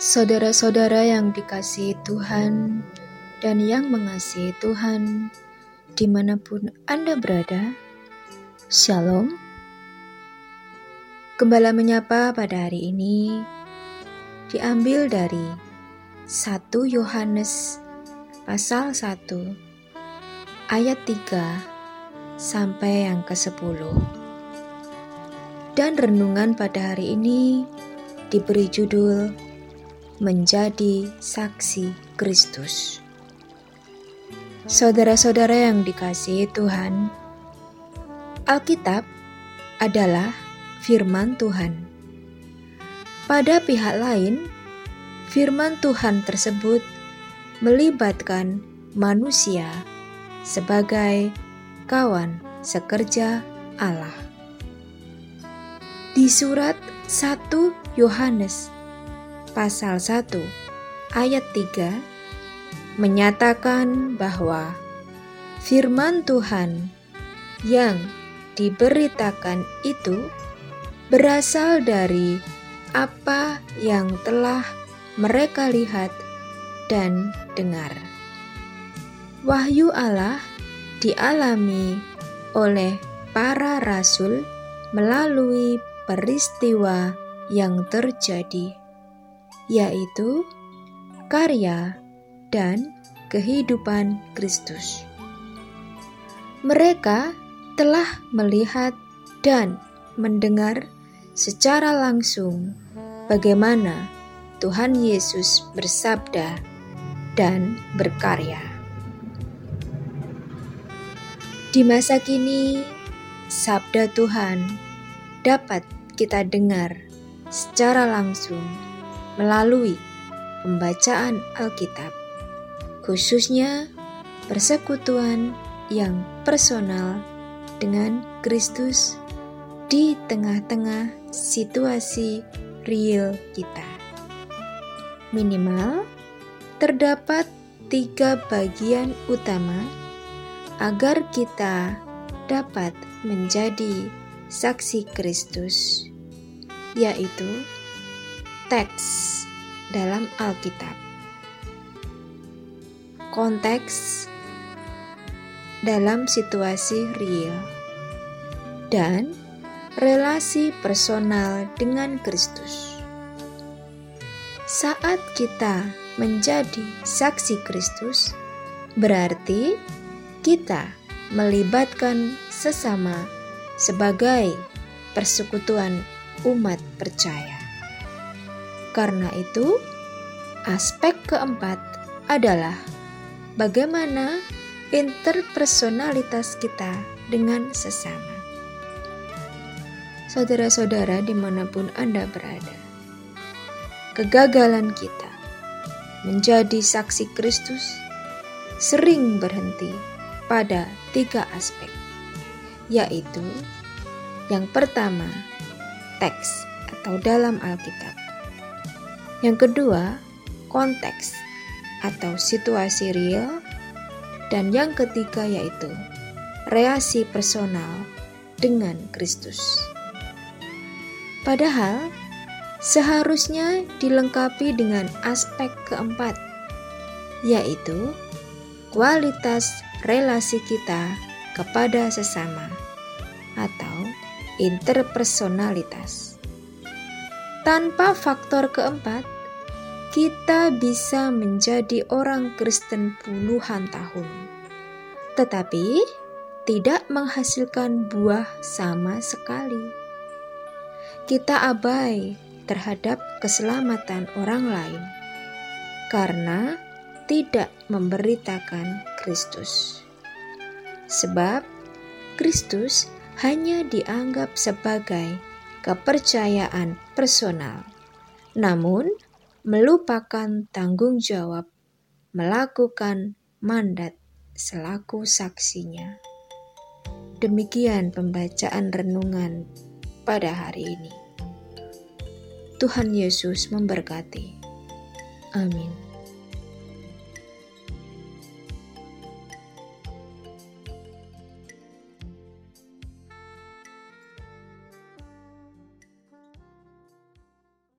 Saudara-saudara yang dikasihi Tuhan dan yang mengasihi Tuhan, di mana pun Anda berada, Shalom. Gembala menyapa pada hari ini diambil dari 1 Yohanes pasal 1 ayat 3 sampai yang ke-10. Dan renungan pada hari ini diberi judul menjadi saksi Kristus. Saudara-saudara yang dikasihi Tuhan, Alkitab adalah firman Tuhan. Pada pihak lain, firman Tuhan tersebut melibatkan manusia sebagai kawan sekerja Allah. Di surat 1 Yohanes pasal 1 ayat 3 menyatakan bahwa firman Tuhan yang diberitakan itu berasal dari apa yang telah mereka lihat dan dengar. Wahyu Allah dialami oleh para rasul melalui peristiwa yang terjadi yaitu karya dan kehidupan Kristus. Mereka telah melihat dan mendengar secara langsung bagaimana Tuhan Yesus bersabda dan berkarya. Di masa kini, sabda Tuhan dapat kita dengar secara langsung melalui pembacaan Alkitab, khususnya persekutuan yang personal dengan Kristus di tengah-tengah situasi real kita. Minimal terdapat tiga bagian utama agar kita dapat menjadi saksi Kristus, yaitu teks dalam Alkitab. Konteks dalam situasi real dan relasi personal dengan Kristus. Saat kita menjadi saksi Kristus, berarti kita melibatkan sesama sebagai persekutuan umat percaya. Karena itu, aspek keempat adalah bagaimana interpersonalitas kita dengan sesama. Saudara-saudara, di mana pun Anda berada, kegagalan kita menjadi saksi Kristus sering berhenti pada tiga aspek, yaitu yang pertama, teks atau dalam Alkitab. Yang kedua, konteks atau situasi real. Dan yang ketiga yaitu reaksi personal dengan Kristus. Padahal seharusnya dilengkapi dengan aspek keempat, yaitu kualitas relasi kita kepada sesama atau interpersonalitas. Tanpa faktor keempat, kita bisa menjadi orang Kristen puluhan tahun, tetapi tidak menghasilkan buah sama sekali. Kita abai terhadap keselamatan orang lain karena tidak memberitakan Kristus, sebab Kristus hanya dianggap sebagai kepercayaan personal, namun melupakan tanggung jawab melakukan mandat selaku saksinya. Demikian pembacaan renungan pada hari ini. Tuhan Yesus memberkati. Amin.